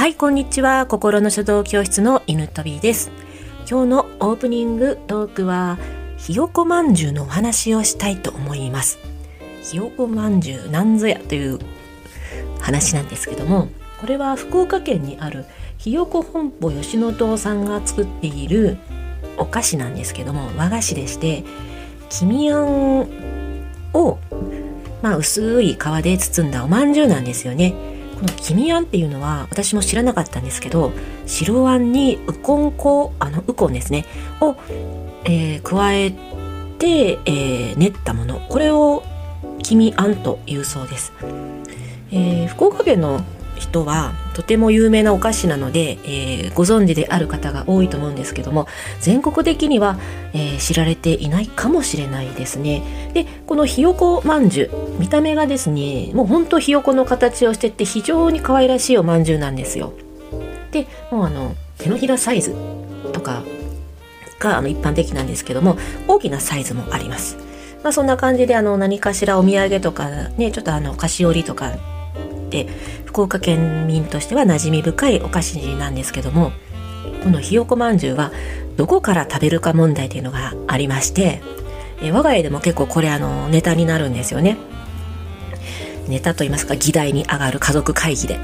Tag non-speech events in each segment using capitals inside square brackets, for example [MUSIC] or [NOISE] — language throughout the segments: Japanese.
はいこんにちは。心の書道教室の犬飛びです。今日のオープニングトークはひよこまんじゅうのお話をしたいと思います。ひよこまんじゅうなんぞやという話なんですけどもこれは福岡県にあるひよこ本舗吉野堂さんが作っているお菓子なんですけども和菓子でして黄身あんを、まあ、薄い皮で包んだおまんじゅうなんですよね。この黄身あんっていうのは私も知らなかったんですけど白あんにウコン粉あのウコンですね。を、えー、加えて、えー、練ったもの。これを黄身あんというそうです、えー、福岡県の人はとても有名なお菓子なので、えー、ご存知である方が多いと思うんですけども全国的には、えー、知られていないかもしれないですね。でこのひよこまんじゅう見た目がですねもうほんとひよこの形をしてて非常に可愛らしいおまんじゅうなんですよ。でもうあの手のひらサイズとかがあの一般的なんですけども大きなサイズもあります。まあ、そんな感じであの何かしらお土産とかねちょっとあの菓子折りとかで福岡県民としては馴染み深いお菓子なんですけどもこのひよこまんじゅうはどこから食べるか問題というのがありましてえ我が家でも結構これあのネタになるんですよね。ネタといいますか議題に上がる家族会議で。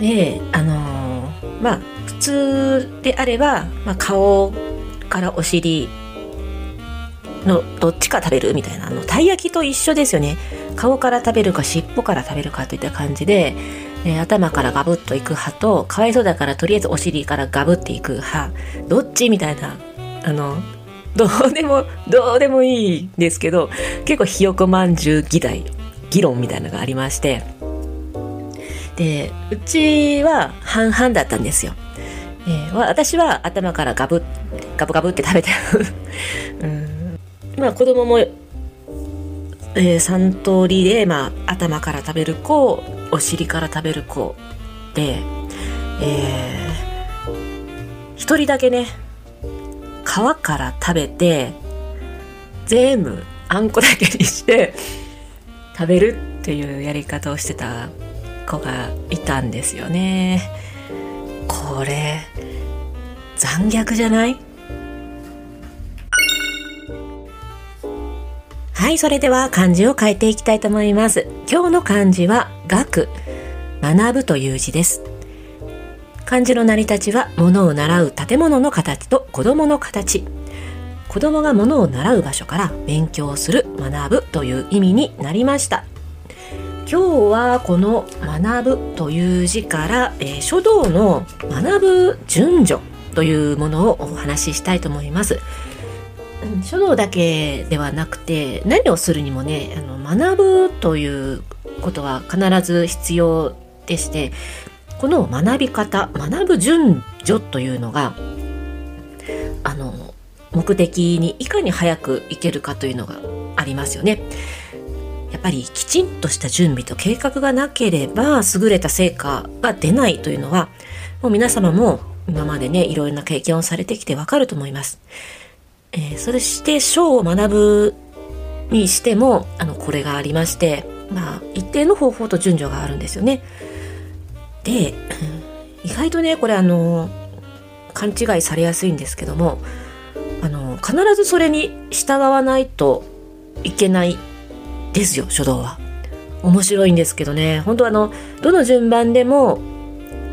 であのー、まあ普通であれば、まあ、顔からお尻のどっちか食べるみたいなあのたい焼きと一緒ですよね。顔から食べるか尻尾から食べるかといった感じで、えー、頭からガブッといく派とかわいそうだからとりあえずお尻からガブっていく派。どっちみたいなあのどうでもどうでもいいんですけど結構ひよこまんじゅう議題議論みたいなのがありまして。でうちは半々だったんですよ。えー、私は頭からガブガブガブって食べて [LAUGHS] うん。まあ子供も、えー、3通りで、まあ、頭から食べる子お尻から食べる子で、えー、1人だけね皮から食べて全部あんこだけにして食べるっていうやり方をしてた子がいたんですよね。これ残虐じゃない？はい、それでは漢字を変えていきたいと思います。今日の漢字は学、学ぶという字です。漢字の成り立ちは物を習う建物の形と子供の形。子供が物を習う場所から勉強する、学ぶという意味になりました。今日はこの学ぶという字から、えー、書道の学ぶ順序というものをお話ししたいと思います。書道だけではなくて何をするにもねあの学ぶということは必ず必要でしてこの学び方学ぶ順序というのがあの目的にいかに早くいけるかというのがありますよね。やっぱりきちんとした準備と計画がなければ優れた成果が出ないというのはもう皆様も今までねいろいろな経験をされてきてわかると思います。えー、それして書を学ぶにしてもあのこれがありましてまあ一定の方法と順序があるんですよね。で意外とねこれあの勘違いされやすいんですけどもあの必ずそれに従わないといけないですよ書道は。面白いんですけどね本当あのどの順番でも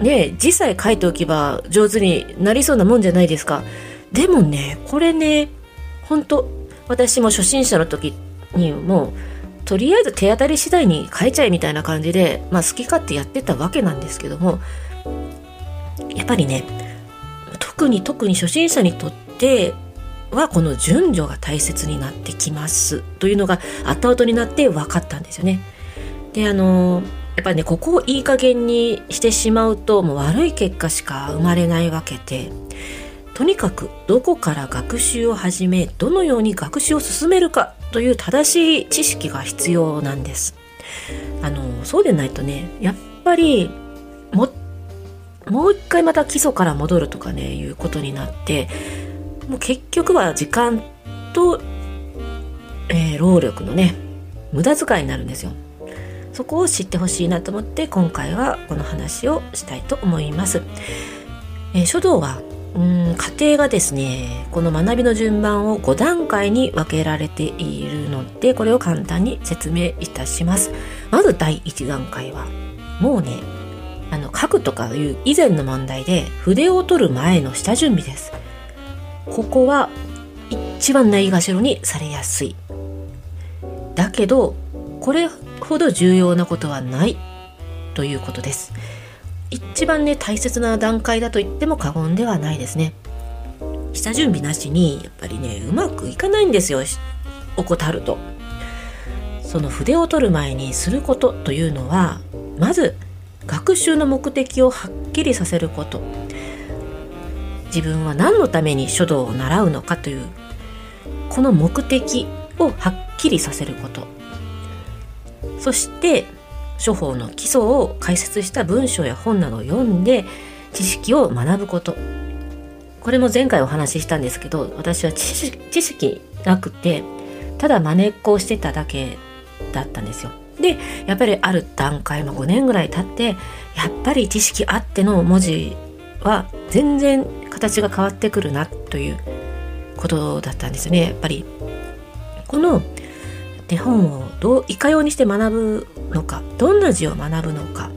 ね字さえ書いておけば上手になりそうなもんじゃないですか。でもねこれね本当私も初心者の時にもうとりあえず手当たり次第に変えちゃえみたいな感じで、まあ、好き勝手やってたわけなんですけどもやっぱりね特に特に初心者にとってはこの順序が大切になってきますというのが後々になって分かったんですよね。であのやっぱりねここをいい加減にしてしまうともう悪い結果しか生まれないわけでとにかくどこから学習を始めどのように学習を進めるかという正しい知識が必要なんです。あのそうでないとねやっぱりももう一回また基礎から戻るとかねいうことになってもう結局は時間と、えー、労力のね無駄遣いになるんですよ。そこを知ってほしいなと思って今回はこの話をしたいと思います。えー、書道はうん家庭がですねこの学びの順番を5段階に分けられているのでこれを簡単に説明いたします。まず第1段階はもうねあの書くとかいう以前の問題で筆を取る前の下準備です。ここは一番ないがしろにされやすい。だけどこれほど重要なことはないということです。一番ね大切な段階だと言っても過言ではないですね。下準備なしにやっぱりねうまくいかないんですよ怠ると。その筆を取る前にすることというのはまず学習の目的をはっきりさせること。自分は何のために書道を習うのかというこの目的をはっきりさせること。そして処方の基礎を解説した文章や本などを読んで知識を学ぶこと。これも前回お話ししたんですけど私は知識なくてただ真似っこをしてただけだったんですよ。でやっぱりある段階も5年ぐらい経ってやっぱり知識あっての文字は全然形が変わってくるなということだったんですよね。やっぱりこの手本をどういかようにして学ぶのかどんな字を学ぶのか。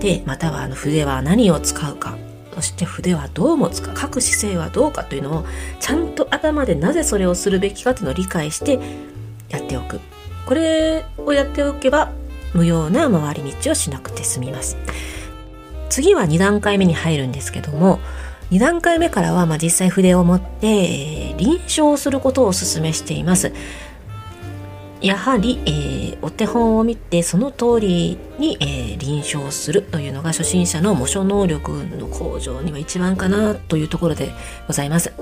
でまたはあの筆は何を使うか。そして筆はどう持つか。書く姿勢はどうかというのをちゃんと頭でなぜそれをするべきかというのを理解してやっておく。これをやっておけば無用な回り道をしなくて済みます。次は2段階目に入るんですけども2段階目からはまあ実際筆を持って臨床することをお勧めしています。やはり、えー、お手本を見てその通りに、えー、臨床するというのが初心者の模写能力の向上には一番かなというところでございます。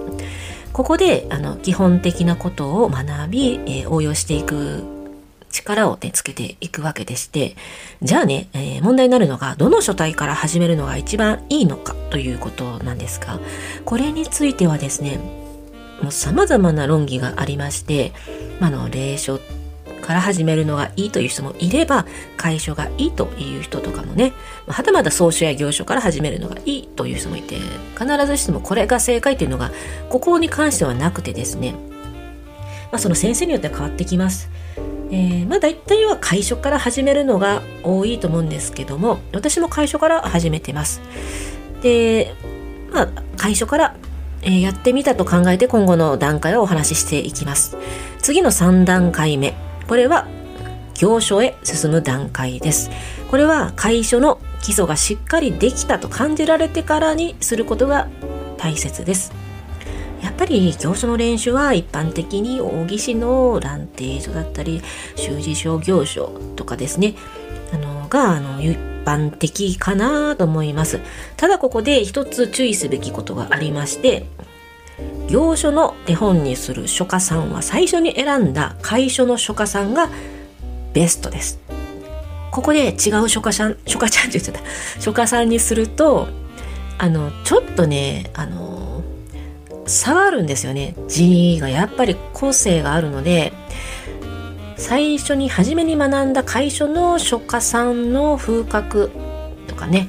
ここであの基本的なことを学び、えー、応用していく力を、ね、つけていくわけでして、じゃあね、えー、問題になるのが、どの書体から始めるのが一番いいのかということなんですが、これについてはですね、もう様々な論議がありまして、まあの、霊書ってから始めるのがいいという人もいれば楷書がいいという人とかもねはたまた草書や行書から始めるのがいいという人もいて必ずしもこれが正解というのがここに関してはなくてですね、まあ、その先生によっては変わってきます。えー、まあ大体は楷書から始めるのが多いと思うんですけども私も楷書から始めてます。でまあ楷書からえ、やってみたと考えて今後の段階をお話ししていきます。次の3段階目。これは行書へ進む段階です。これは楷書の基礎がしっかりできたと感じられてからにすることが大切です。やっぱり行書の練習は一般的に大義士の蘭亭書だったり習字書行書とかですねあのがあの一般的かなと思いますただここで一つ注意すべきことがありまして行書の手本にする書家さんは最初に選んだ楷書の書家さんがベストです。ここで違う書家さん、[LAUGHS] 書家ちゃんって言ってた、書家さんにすると、あの、ちょっとね、あの、差があるんですよね。字がやっぱり個性があるので、最初に初めに学んだ楷書の書家さんの風格とかね、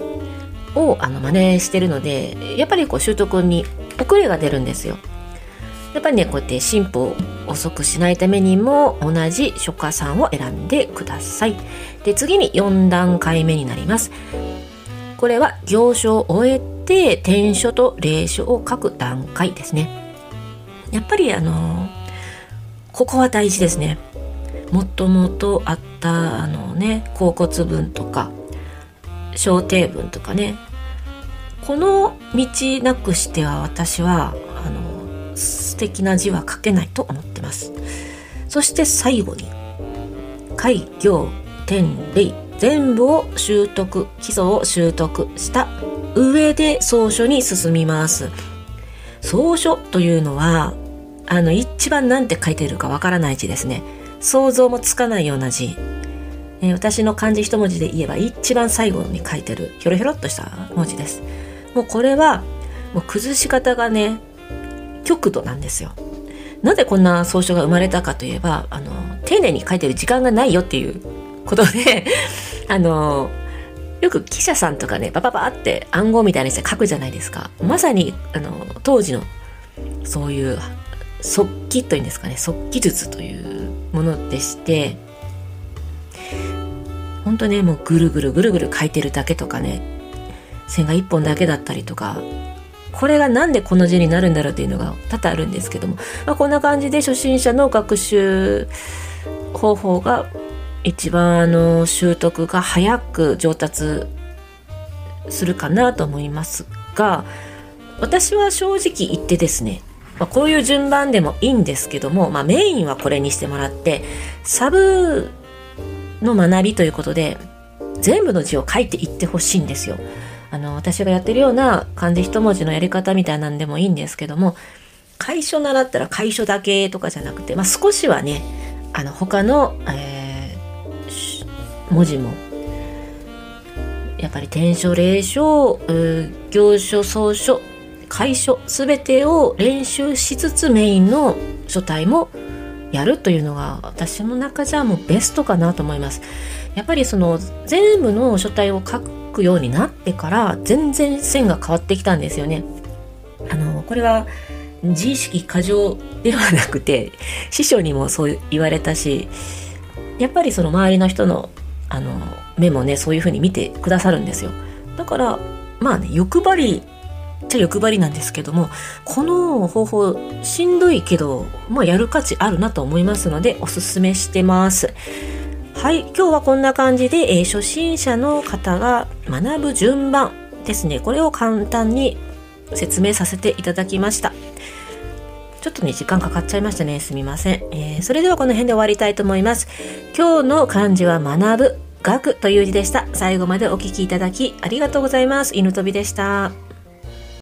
をあの真似してるので、やっぱりこう習得に遅れが出るんですよ。やっぱりねこうやって進歩を遅くしないためにも同じ書家さんを選んでください。で次に4段階目になります。これは行書を終えて転書と霊書を書く段階ですね。やっぱりあのここは大事ですね。もともとあったあのね甲骨文とか小定文とかねこの道なくしては私はあの素敵な字は書けないと思ってます。そして最後に開行天霊全部を習得基礎を習得した上で草書に進みます。草書というのはあの一番何て書いてるかわからない字ですね。想像もつかないような字。私の漢字一文字で言えば一番最後に書いてるひょろひょろっとした文字です。もうこれはもう崩し方がね極度なんですよなぜこんな草書が生まれたかといえばあの丁寧に書いてる時間がないよっていうことで、[LAUGHS] あの、よく記者さんとかね、バババって暗号みたいにして書くじゃないですか。まさに、あの、当時の、そういう、速記というんですかね、速記術というものでして、本当ね、もうぐるぐるぐるぐる書いてるだけとかね、線が1本だけだったりとか、これがなんでこの字になるんだろうっていうのが多々あるんですけども、まあ、こんな感じで初心者の学習方法が一番あの習得が早く上達するかなと思いますが私は正直言ってですね、まあ、こういう順番でもいいんですけども、まあ、メインはこれにしてもらってサブの学びということで全部の字を書いていってほしいんですよ。あの私がやってるような漢字一文字のやり方みたいなんでもいいんですけども楷書習ったら楷書だけとかじゃなくて、まあ、少しはねあの他の、えー、文字もやっぱり転書霊書行書草書楷書全てを練習しつつメインの書体もやるというのが私の中じゃもうベストかなと思います。やっぱりその全部の書体を書くくようになってから全然線が変わってきたんですよね。あのこれは自意識過剰ではなくて師匠にもそう言われたしやっぱりその周りの人のあの目もねそういうふうに見てくださるんですよだからまあね欲張りっちゃ欲張りなんですけどもこの方法しんどいけど、まあ、やる価値あるなと思いますのでおすすめしてますはい今日はこんな感じで、えー、初心者の方が学ぶ順番ですねこれを簡単に説明させていただきましたちょっとね、時間かかっちゃいましたね。すみません。えー、それではこの辺で終わりたいと思います。今日の漢字は学ぶ、学という字でした。最後までお聴きいただきありがとうございます。犬飛びでした。